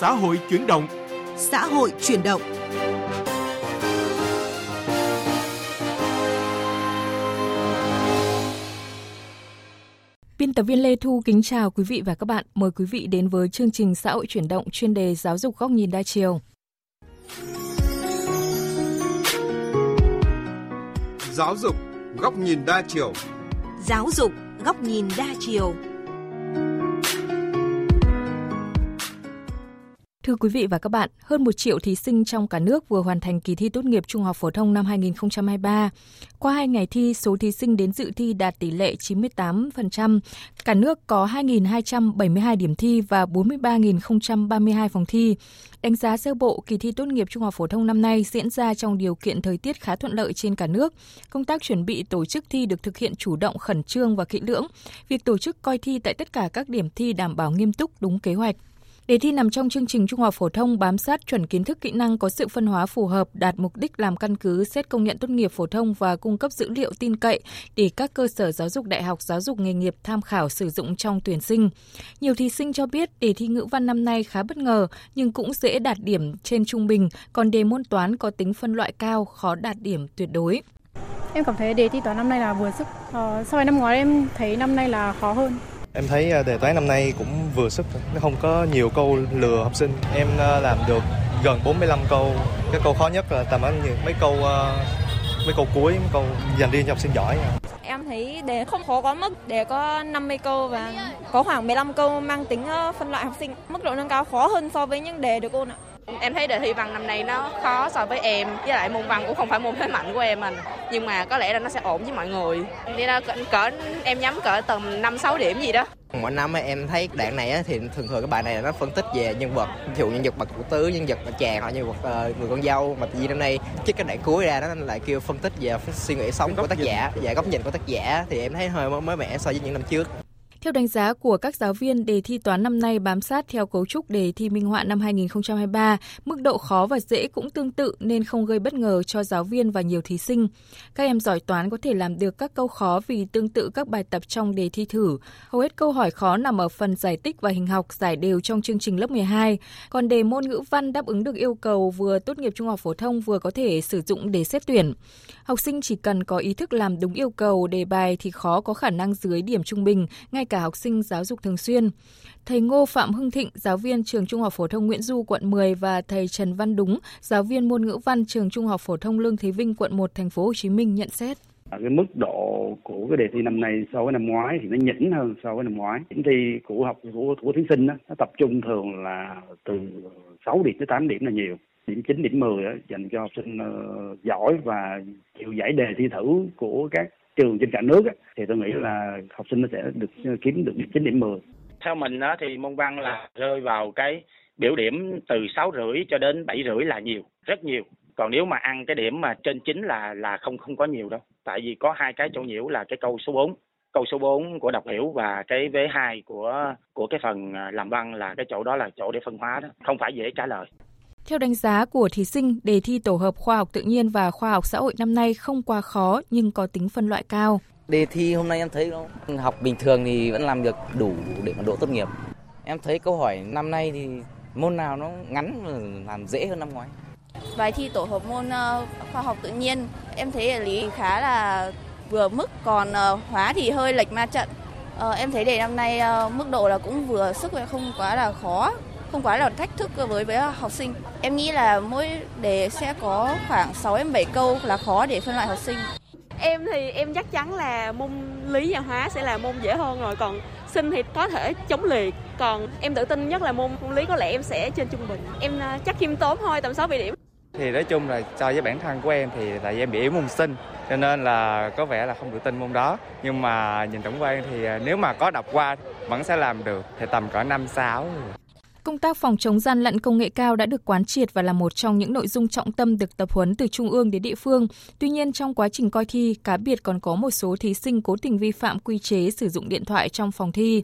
xã hội chuyển động. Xã hội chuyển động. Biên tập viên Lê Thu kính chào quý vị và các bạn. Mời quý vị đến với chương trình xã hội chuyển động chuyên đề giáo dục góc nhìn đa chiều. Giáo dục góc nhìn đa chiều. Giáo dục góc nhìn đa chiều. Thưa quý vị và các bạn, hơn 1 triệu thí sinh trong cả nước vừa hoàn thành kỳ thi tốt nghiệp trung học phổ thông năm 2023. Qua hai ngày thi, số thí sinh đến dự thi đạt tỷ lệ 98%. Cả nước có 2.272 điểm thi và 43.032 phòng thi. Đánh giá sơ bộ, kỳ thi tốt nghiệp trung học phổ thông năm nay diễn ra trong điều kiện thời tiết khá thuận lợi trên cả nước. Công tác chuẩn bị tổ chức thi được thực hiện chủ động khẩn trương và kỹ lưỡng. Việc tổ chức coi thi tại tất cả các điểm thi đảm bảo nghiêm túc đúng kế hoạch. Đề thi nằm trong chương trình trung học phổ thông bám sát chuẩn kiến thức kỹ năng có sự phân hóa phù hợp, đạt mục đích làm căn cứ xét công nhận tốt nghiệp phổ thông và cung cấp dữ liệu tin cậy để các cơ sở giáo dục đại học giáo dục nghề nghiệp tham khảo sử dụng trong tuyển sinh. Nhiều thí sinh cho biết đề thi ngữ văn năm nay khá bất ngờ nhưng cũng dễ đạt điểm trên trung bình, còn đề môn toán có tính phân loại cao, khó đạt điểm tuyệt đối. Em cảm thấy đề thi toán năm nay là vừa sức. Ờ, so với năm ngoái em thấy năm nay là khó hơn. Em thấy à, đề toán năm nay cũng vừa sức, nó không có nhiều câu lừa học sinh. Em à, làm được gần 45 câu. Cái câu khó nhất là tầm ấy mấy câu à, mấy câu cuối, mấy câu dành riêng cho học sinh giỏi. Em thấy đề không khó quá mức, đề có 50 câu và có khoảng 15 câu mang tính ờ, phân loại học sinh. Mức độ nâng cao khó hơn so với những đề được ôn ạ. Em thấy đề thi văn năm nay nó khó so với em, với lại môn văn cũng không phải môn thế mạnh của em mình. Nhưng mà có lẽ là nó sẽ ổn với mọi người. Nên là cỡ em nhắm cỡ tầm 5 6 điểm gì đó. Mỗi năm em thấy đoạn này thì thường thường cái bài này nó phân tích về nhân vật, ví dụ nhân vật bậc cụ tứ, nhân vật bà chàng hoặc nhân vật ờ, người con dâu mà tự nhiên năm nay trích cái đoạn cuối ra nó lại kêu phân tích về suy nghĩ sống của tác giả, và góc nhìn của tác giả thì em thấy hơi mới mẻ so với những năm trước. Theo đánh giá của các giáo viên, đề thi toán năm nay bám sát theo cấu trúc đề thi minh họa năm 2023, mức độ khó và dễ cũng tương tự nên không gây bất ngờ cho giáo viên và nhiều thí sinh. Các em giỏi toán có thể làm được các câu khó vì tương tự các bài tập trong đề thi thử. Hầu hết câu hỏi khó nằm ở phần giải tích và hình học giải đều trong chương trình lớp 12. Còn đề môn ngữ văn đáp ứng được yêu cầu vừa tốt nghiệp trung học phổ thông vừa có thể sử dụng để xét tuyển. Học sinh chỉ cần có ý thức làm đúng yêu cầu đề bài thì khó có khả năng dưới điểm trung bình, ngay cả học sinh giáo dục thường xuyên. Thầy Ngô Phạm Hưng Thịnh, giáo viên trường Trung học phổ thông Nguyễn Du quận 10 và thầy Trần Văn Đúng, giáo viên môn ngữ văn trường Trung học phổ thông Lương Thế Vinh quận 1 thành phố Hồ Chí Minh nhận xét à, cái mức độ của cái đề thi năm nay so với năm ngoái thì nó nhỉnh hơn so với năm ngoái. Điểm thi của học của của thí sinh đó, nó tập trung thường là từ 6 điểm tới 8 điểm là nhiều. Điểm 9, điểm 10 đó, dành cho học sinh uh, giỏi và chịu giải đề thi thử của các trường trên cả nước á, thì tôi nghĩ là học sinh nó sẽ được kiếm được 9 điểm 10. Theo mình á, thì môn văn là rơi vào cái biểu điểm từ sáu rưỡi cho đến bảy rưỡi là nhiều, rất nhiều. Còn nếu mà ăn cái điểm mà trên chín là là không không có nhiều đâu. Tại vì có hai cái chỗ nhiễu là cái câu số 4 câu số 4 của đọc hiểu và cái vế 2 của của cái phần à, làm văn là cái chỗ đó là chỗ để phân hóa đó, không phải dễ trả lời. Theo đánh giá của thí sinh, đề thi tổ hợp khoa học tự nhiên và khoa học xã hội năm nay không quá khó nhưng có tính phân loại cao. Đề thi hôm nay em thấy học bình thường thì vẫn làm được đủ để mà đỗ tốt nghiệp. Em thấy câu hỏi năm nay thì môn nào nó ngắn làm dễ hơn năm ngoái. Bài thi tổ hợp môn ờ, khoa học tự nhiên em thấy lý khá là vừa mức còn ờ, hóa thì hơi lệch ma trận. Ờ, em thấy đề năm nay mức độ là cũng vừa sức và không quá là khó không quá là thách thức với với học sinh. Em nghĩ là mỗi đề sẽ có khoảng 6 đến 7 câu là khó để phân loại học sinh. Em thì em chắc chắn là môn lý và hóa sẽ là môn dễ hơn rồi còn sinh thì có thể chống liệt. Còn em tự tin nhất là môn, môn lý có lẽ em sẽ trên trung bình. Em à, chắc khiêm tốn thôi tầm 6 7 điểm. Thì nói chung là so với bản thân của em thì tại vì em bị yếu môn sinh cho nên là có vẻ là không tự tin môn đó. Nhưng mà nhìn tổng quan thì à, nếu mà có đọc qua vẫn sẽ làm được thì tầm cỡ năm sáu Công tác phòng chống gian lận công nghệ cao đã được quán triệt và là một trong những nội dung trọng tâm được tập huấn từ trung ương đến địa phương. Tuy nhiên trong quá trình coi thi, cá biệt còn có một số thí sinh cố tình vi phạm quy chế sử dụng điện thoại trong phòng thi.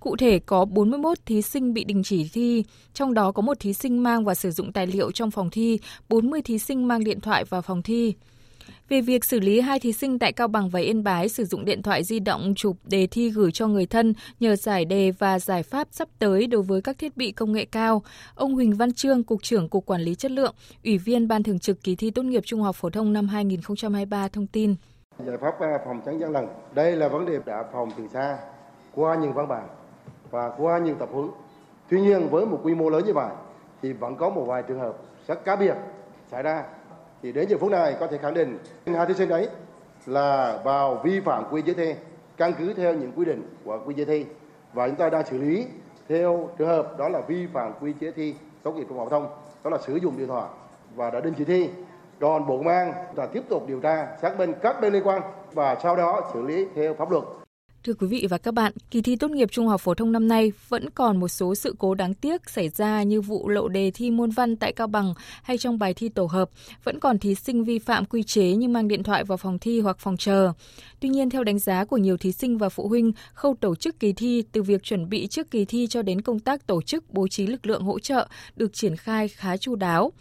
Cụ thể có 41 thí sinh bị đình chỉ thi, trong đó có một thí sinh mang và sử dụng tài liệu trong phòng thi, 40 thí sinh mang điện thoại vào phòng thi về việc xử lý hai thí sinh tại Cao Bằng và Yên Bái sử dụng điện thoại di động chụp đề thi gửi cho người thân nhờ giải đề và giải pháp sắp tới đối với các thiết bị công nghệ cao. Ông Huỳnh Văn Trương, Cục trưởng Cục Quản lý Chất lượng, Ủy viên Ban Thường trực Kỳ thi tốt nghiệp Trung học Phổ thông năm 2023 thông tin. Giải pháp à, phòng tránh gian lận, đây là vấn đề đã phòng từ xa, qua nhiều văn bản và qua nhiều tập huấn. Tuy nhiên với một quy mô lớn như vậy thì vẫn có một vài trường hợp rất cá biệt xảy ra thì đến giờ phút này có thể khẳng định hai thí sinh ấy là vào vi phạm quy chế thi, căn cứ theo những quy định của quy chế thi. Và chúng ta đang xử lý theo trường hợp đó là vi phạm quy chế thi tốt nghiệp trung học phổ thông, đó là sử dụng điện thoại và đã đình chỉ thi. Còn bộ công an là tiếp tục điều tra, xác minh các bên liên quan và sau đó xử lý theo pháp luật. Thưa quý vị và các bạn, kỳ thi tốt nghiệp trung học phổ thông năm nay vẫn còn một số sự cố đáng tiếc xảy ra như vụ lộ đề thi môn văn tại Cao Bằng hay trong bài thi tổ hợp, vẫn còn thí sinh vi phạm quy chế như mang điện thoại vào phòng thi hoặc phòng chờ. Tuy nhiên, theo đánh giá của nhiều thí sinh và phụ huynh, khâu tổ chức kỳ thi từ việc chuẩn bị trước kỳ thi cho đến công tác tổ chức bố trí lực lượng hỗ trợ được triển khai khá chu đáo.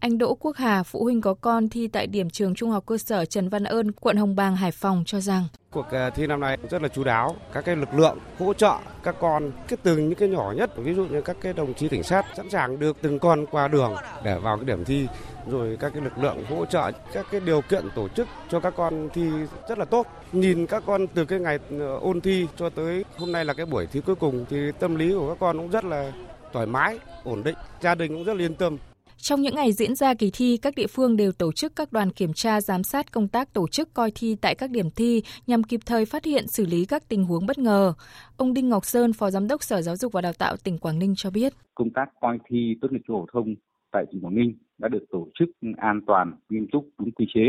Anh Đỗ Quốc Hà, phụ huynh có con thi tại điểm trường Trung học cơ sở Trần Văn Ơn, quận Hồng Bàng, Hải Phòng cho rằng Cuộc ờ, thi năm nay rất là chú đáo, các cái lực lượng hỗ trợ các con cái từ những cái nhỏ nhất, ví dụ như các cái đồng chí cảnh sát sẵn sàng được từng con qua đường để vào cái điểm thi, rồi các cái lực lượng hỗ trợ các cái điều kiện tổ chức cho các con thi rất là tốt. Nhìn các con từ cái ngày ờ, ôn thi cho tới hôm nay là cái buổi thi cuối cùng thì tâm lý của các con cũng rất là thoải mái, ổn định, gia đình cũng rất là yên tâm. Trong những ngày diễn ra kỳ thi, các địa phương đều tổ chức các đoàn kiểm tra giám sát công tác tổ chức coi thi tại các điểm thi nhằm kịp thời phát hiện xử lý các tình huống bất ngờ. Ông Đinh Ngọc Sơn, Phó Giám đốc Sở Giáo dục và Đào tạo tỉnh Quảng Ninh cho biết. Công tác coi thi tốt nghiệp trung học phổ thông tại tỉnh Quảng Ninh đã được tổ chức an toàn, nghiêm túc, đúng quy chế,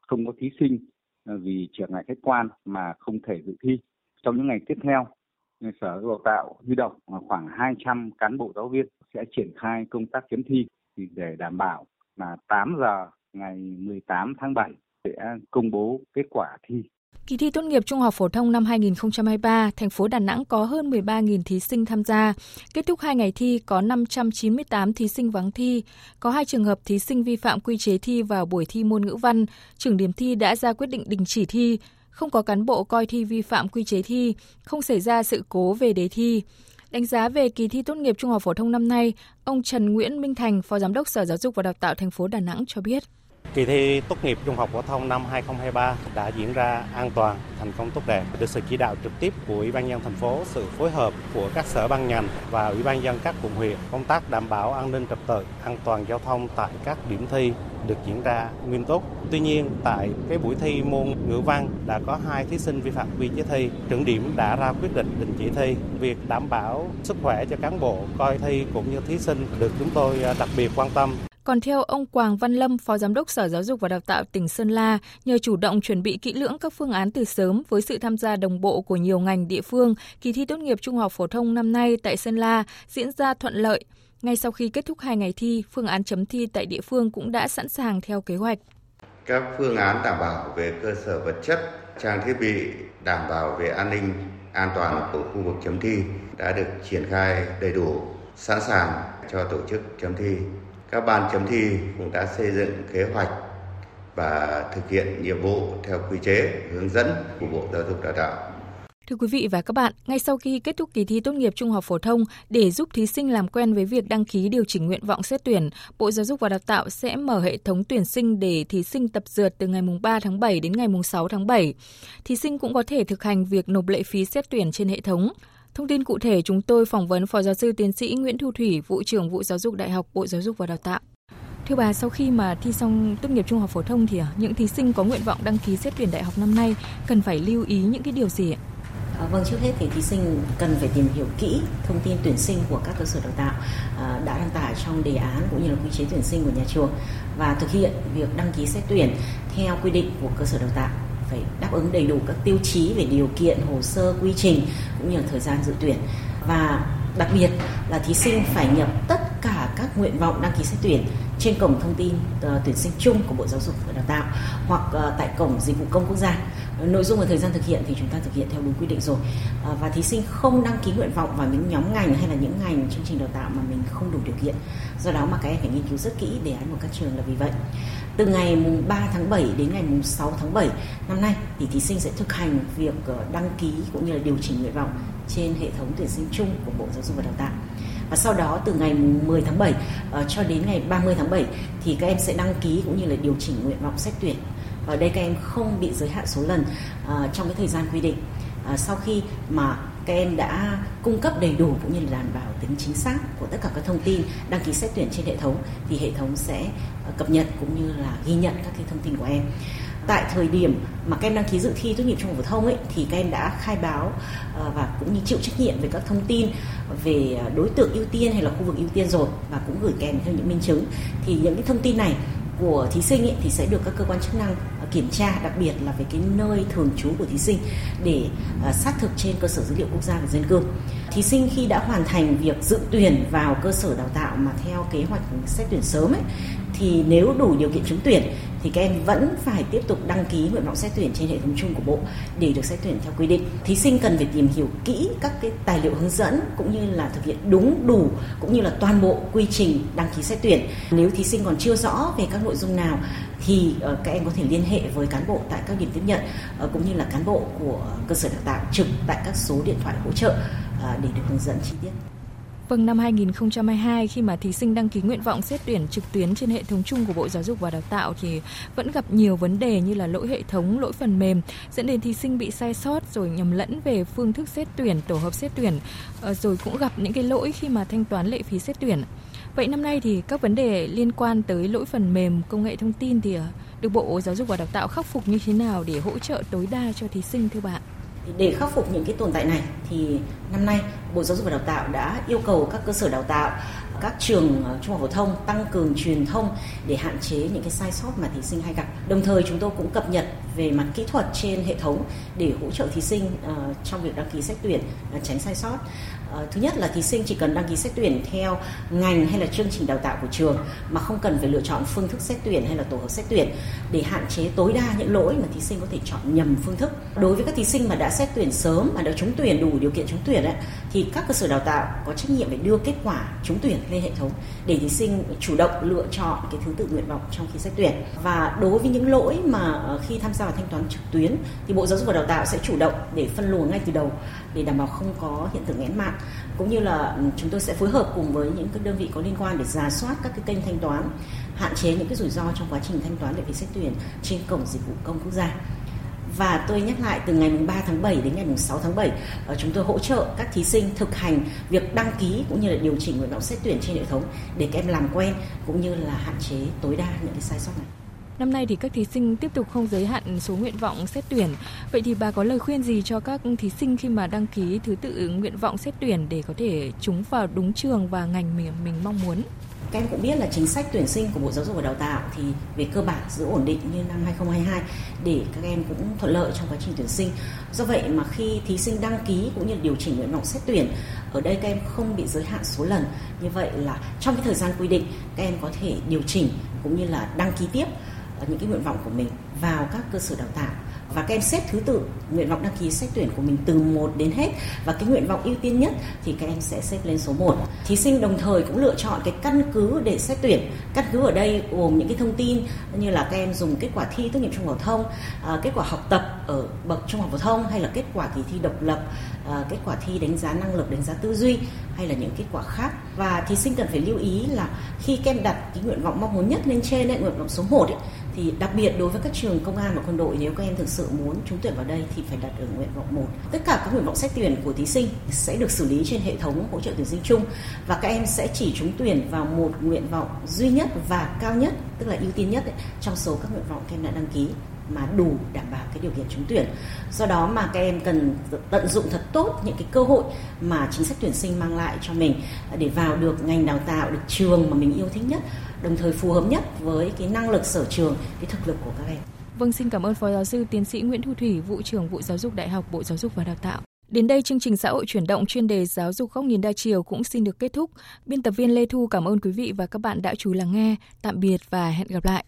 không có thí sinh à, vì trở ngại khách quan mà không thể dự thi. Trong những ngày tiếp theo, Sở Giáo dục Đào tạo huy động khoảng 200 cán bộ giáo viên sẽ triển khai công tác chấm thi thì để đảm bảo là 8 giờ ngày 18 tháng 7 sẽ công bố kết quả thi. Kỳ thi tốt nghiệp trung học phổ thông năm 2023, thành phố Đà Nẵng có hơn 13.000 thí sinh tham gia. Kết thúc 2 ngày thi có 598 thí sinh vắng thi. Có 2 trường hợp thí sinh vi phạm quy chế thi vào buổi thi môn ngữ văn. Trưởng điểm thi đã ra quyết định đình chỉ thi. Không có cán bộ coi thi vi phạm quy chế thi, không xảy ra sự cố về đề thi. Đánh giá về kỳ thi tốt nghiệp trung học phổ thông năm nay, ông Trần Nguyễn Minh Thành, Phó Giám đốc Sở Giáo dục và Đào tạo thành phố Đà Nẵng cho biết. Kỳ thi tốt nghiệp trung học phổ thông năm 2023 đã diễn ra an toàn, thành công tốt đẹp. Được sự chỉ đạo trực tiếp của Ủy ban nhân thành phố, sự phối hợp của các sở ban ngành và Ủy ban dân các quận huyện, công tác đảm bảo an ninh trật tự, an toàn giao thông tại các điểm thi được diễn ra nghiêm túc. Tuy nhiên, tại cái buổi thi môn ngữ văn đã có hai thí sinh vi phạm quy chế thi. Trưởng điểm đã ra quyết định đình chỉ thi. Việc đảm bảo sức khỏe cho cán bộ coi thi cũng như thí sinh được chúng tôi à, đặc biệt quan tâm. Còn theo ông Quảng Văn Lâm, Phó Giám đốc Sở Giáo dục và Đào tạo tỉnh Sơn La, nhờ chủ động chuẩn bị kỹ lưỡng các phương án từ sớm với sự tham gia đồng bộ của nhiều ngành địa phương, kỳ thi tốt nghiệp trung học phổ thông năm nay tại Sơn La diễn ra thuận lợi. Ngay sau khi kết thúc hai ngày thi, phương án chấm thi tại địa phương cũng đã sẵn sàng theo kế hoạch. Các phương án đảm bảo về cơ sở vật chất, trang thiết bị, đảm bảo về an ninh, an toàn của khu vực chấm thi đã được triển khai đầy đủ, sẵn sàng cho tổ chức chấm thi các ban chấm thi cũng đã xây dựng kế hoạch và thực hiện nhiệm vụ theo quy chế hướng dẫn của Bộ Giáo dục Đào tạo. Thưa quý vị và các bạn, ngay sau khi kết thúc kỳ thi tốt nghiệp trung học phổ thông, để giúp thí sinh làm quen với việc đăng ký điều chỉnh nguyện vọng xét tuyển, Bộ Giáo dục và Đào tạo sẽ mở hệ thống tuyển sinh để thí sinh tập dượt từ ngày 3 tháng 7 đến ngày 6 tháng 7. Thí sinh cũng có thể thực hành việc nộp lệ phí xét tuyển trên hệ thống. Thông tin cụ thể chúng tôi phỏng vấn Phó Giáo sư Tiến sĩ Nguyễn Thu Thủy, vụ trưởng vụ Giáo dục Đại học Bộ Giáo dục và Đào tạo. Thưa bà, sau khi mà thi xong tốt nghiệp trung học phổ thông thì à, những thí sinh có nguyện vọng đăng ký xét tuyển đại học năm nay cần phải lưu ý những cái điều gì ạ? À, vâng, trước hết thì thí sinh cần phải tìm hiểu kỹ thông tin tuyển sinh của các cơ sở đào tạo à, đã đăng tải trong đề án cũng như là quy chế tuyển sinh của nhà trường và thực hiện việc đăng ký xét tuyển theo quy định của cơ sở đào tạo phải đáp ứng đầy đủ các tiêu chí về điều kiện, hồ sơ, quy trình, cũng như thời gian dự tuyển. Và đặc biệt là thí sinh phải nhập tất nguyện vọng đăng ký xét tuyển trên cổng thông tin uh, tuyển sinh chung của Bộ Giáo dục và Đào tạo hoặc uh, tại cổng dịch vụ công quốc gia. Ờ, nội dung và thời gian thực hiện thì chúng ta thực hiện theo đúng quy định rồi. Và thí sinh không đăng ký nguyện vọng vào những nhóm ngành hay là những ngành chương trình đào tạo mà mình không đủ điều kiện. Do đó mà các em phải nghiên cứu rất kỹ đề án của các trường là vì vậy. Từ ngày mùng 3 tháng 7 đến ngày mùng 6 tháng 7 năm nay thì thí sinh sẽ thực hành việc đăng ký cũng như là điều chỉnh nguyện vọng trên hệ thống tuyển sinh chung của Bộ Giáo dục và Đào tạo. Và sau đó từ ngày 10 tháng 7 uh, ờ, cho đến ngày 30 tháng 7 thì các em sẽ đăng ký cũng như là điều chỉnh nguyện vọng xét tuyển. Ở đây các em không bị giới hạn số lần uh, trong cái thời gian quy định. Uh, sau khi mà các em đã cung cấp đầy đủ cũng như là đảm bảo tính chính xác của tất cả các thông tin đăng ký xét tuyển trên hệ thống thì hệ thống sẽ cập nhật cũng như là ghi nhận các cái thông tin của em tại thời điểm mà các em đăng ký dự thi tốt nghiệp trung học phổ thông ấy thì các em đã khai báo ờ, và cũng như chịu trách nhiệm về các thông tin về ờ, đối tượng ưu tiên hay là khu vực ưu tiên rồi và cũng gửi kèm theo những minh chứng thì những cái thông tin này của thí sinh ấy, thì sẽ được các cơ quan chức năng ờ, kiểm tra đặc biệt là về cái nơi thường trú của thí sinh để xác thực trên cơ sở dữ liệu quốc gia về dân cư. Thí sinh khi đã hoàn thành việc dự tuyển vào cơ sở đào tạo mà theo kế hoạch xét tuyển sớm ấy thì nếu đủ điều kiện trúng tuyển thì các em vẫn phải tiếp tục đăng ký nguyện vọng xét tuyển trên hệ thống chung của bộ để được xét tuyển theo quy định. Thí sinh cần phải tìm hiểu kỹ các cái tài liệu hướng dẫn cũng như là thực hiện đúng, đủ cũng như là toàn bộ quy trình đăng ký xét tuyển. Nếu thí sinh còn chưa rõ về các nội dung nào thì ờ, các em có thể liên hệ với cán bộ tại các điểm tiếp nhận ờ, cũng như là cán bộ của cơ sở đào tạo trực tại các số điện thoại hỗ trợ ờ, để được hướng dẫn chi tiết. Vâng, năm 2022 khi mà thí sinh đăng ký nguyện vọng xét tuyển trực tuyến trên hệ thống chung của Bộ Giáo dục và Đào tạo thì vẫn gặp nhiều vấn đề như là lỗi hệ thống, lỗi phần mềm dẫn đến thí sinh bị sai sót rồi nhầm lẫn về phương thức xét tuyển, tổ hợp xét tuyển ờ, rồi cũng gặp những cái lỗi khi mà thanh toán lệ phí xét tuyển. Vậy năm nay thì các vấn đề liên quan tới lỗi phần mềm, công nghệ thông tin thì ờ, được Bộ Giáo dục và Đào tạo khắc phục như thế nào để hỗ trợ tối đa cho thí sinh thưa bạn? Để khắc phục những cái tồn tại này, thì năm nay Bộ Giáo dục và Đào tạo đã yêu cầu các cơ sở đào tạo, các trường ờ, trung học phổ thông tăng cường truyền thông để hạn chế những cái sai sót mà thí sinh hay gặp. Đồng thời chúng tôi cũng cập nhật về mặt kỹ thuật trên hệ thống để hỗ trợ thí sinh ờ, trong việc đăng ký xét tuyển ờ, tránh sai sót. Ờ, thứ nhất là thí sinh chỉ cần đăng ký xét tuyển theo ngành hay là chương trình đào tạo của trường mà không cần phải lựa chọn phương thức xét tuyển hay là tổ hợp xét tuyển để hạn chế tối đa những lỗi mà thí sinh có thể chọn nhầm phương thức. Đối với các thí sinh mà đã xét tuyển sớm mà đã trúng tuyển đủ điều kiện trúng tuyển ấy, thì các cơ sở đào tạo có trách nhiệm phải đưa kết quả trúng tuyển lên hệ thống để thí sinh chủ động lựa chọn cái thứ tự nguyện vọng trong khi xét tuyển. Và đối với những lỗi mà ờ, khi tham gia vào thanh toán trực tuyến thì Bộ Giáo dục và Đào tạo sẽ chủ động để phân luồng ngay từ đầu để đảm bảo không có hiện tượng nghẽn mạng cũng như là ừ, chúng tôi sẽ phối hợp cùng với những các đơn vị có liên quan để giả soát các cái kênh thanh toán, hạn chế những cái rủi ro trong quá trình thanh toán lệ phí xét tuyển trên cổng dịch vụ công quốc gia và tôi nhắc lại, từ ngày 3 tháng 7 đến ngày 6 tháng 7 ờ, chúng tôi hỗ trợ các thí sinh thực hành việc đăng ký cũng như là điều chỉnh nguyện vọng xét tuyển trên hệ thống để các em làm quen cũng như là hạn chế tối đa những cái sai sót này. Năm nay thì các thí sinh tiếp tục không giới hạn số nguyện vọng xét tuyển. Vậy thì bà có lời khuyên gì cho các thí sinh khi mà đăng ký thứ tự nguyện vọng xét tuyển để có thể trúng vào đúng trường và ngành mình mình mong muốn? Các em cũng biết là chính sách tuyển sinh của Bộ Giáo dục và Đào tạo thì về cơ bản giữ ổn định như năm 2022 để các em cũng thuận lợi trong quá trình tuyển sinh. Do vậy mà khi thí sinh đăng ký cũng như điều chỉnh nguyện vọng xét tuyển, ở đây các em không bị giới hạn số lần. Như vậy là trong cái thời gian quy định các em có thể điều chỉnh cũng như là đăng ký tiếp những cái nguyện vọng của mình vào các cơ sở đào tạo và các em xếp thứ tự nguyện vọng đăng ký xét tuyển của mình từ 1 đến hết và cái nguyện vọng ưu tiên nhất thì các em sẽ xếp lên số 1. Thí sinh đồng thời cũng lựa chọn cái căn cứ để xét tuyển. Căn cứ ở đây gồm những cái thông tin như là các em dùng kết quả thi tốt nghiệp trung học phổ thông, à, kết quả học tập ở bậc trung học phổ thông hay là kết quả kỳ thi độc lập, à, kết quả thi đánh giá năng lực, đánh giá tư duy hay là những kết quả khác. Và thí sinh cần phải lưu ý là khi các em đặt cái nguyện vọng mong muốn nhất lên trên ấy, nguyện vọng số 1 ấy, thì đặc biệt đối với các trường công an và quân đội nếu các em thực sự muốn trúng tuyển vào đây thì phải đặt ở nguyện vọng 1. Tất cả các nguyện vọng xét tuyển của thí sinh sẽ được xử lý trên hệ thống hỗ trợ tuyển sinh chung và các em sẽ chỉ trúng tuyển vào một nguyện vọng duy nhất và cao nhất, tức là ưu tiên nhất ấy, trong số các nguyện vọng các em đã đăng ký mà đủ đảm bảo cái điều kiện trúng tuyển. Do đó mà các em cần tận dụng thật tốt những cái cơ hội mà chính sách tuyển sinh mang lại cho mình để vào được ngành đào tạo, được trường mà mình yêu thích nhất, đồng thời phù hợp nhất với cái năng lực sở trường, cái thực lực của các em. Vâng, xin cảm ơn Phó Giáo sư Tiến sĩ Nguyễn Thu Thủy, vụ trưởng vụ Giáo dục Đại học Bộ Giáo dục và Đào tạo. Đến đây chương trình xã hội chuyển động chuyên đề giáo dục góc nhìn đa chiều cũng xin được kết thúc. Biên tập viên Lê Thu cảm ơn quý vị và các bạn đã chú lắng nghe. Tạm biệt và hẹn gặp lại.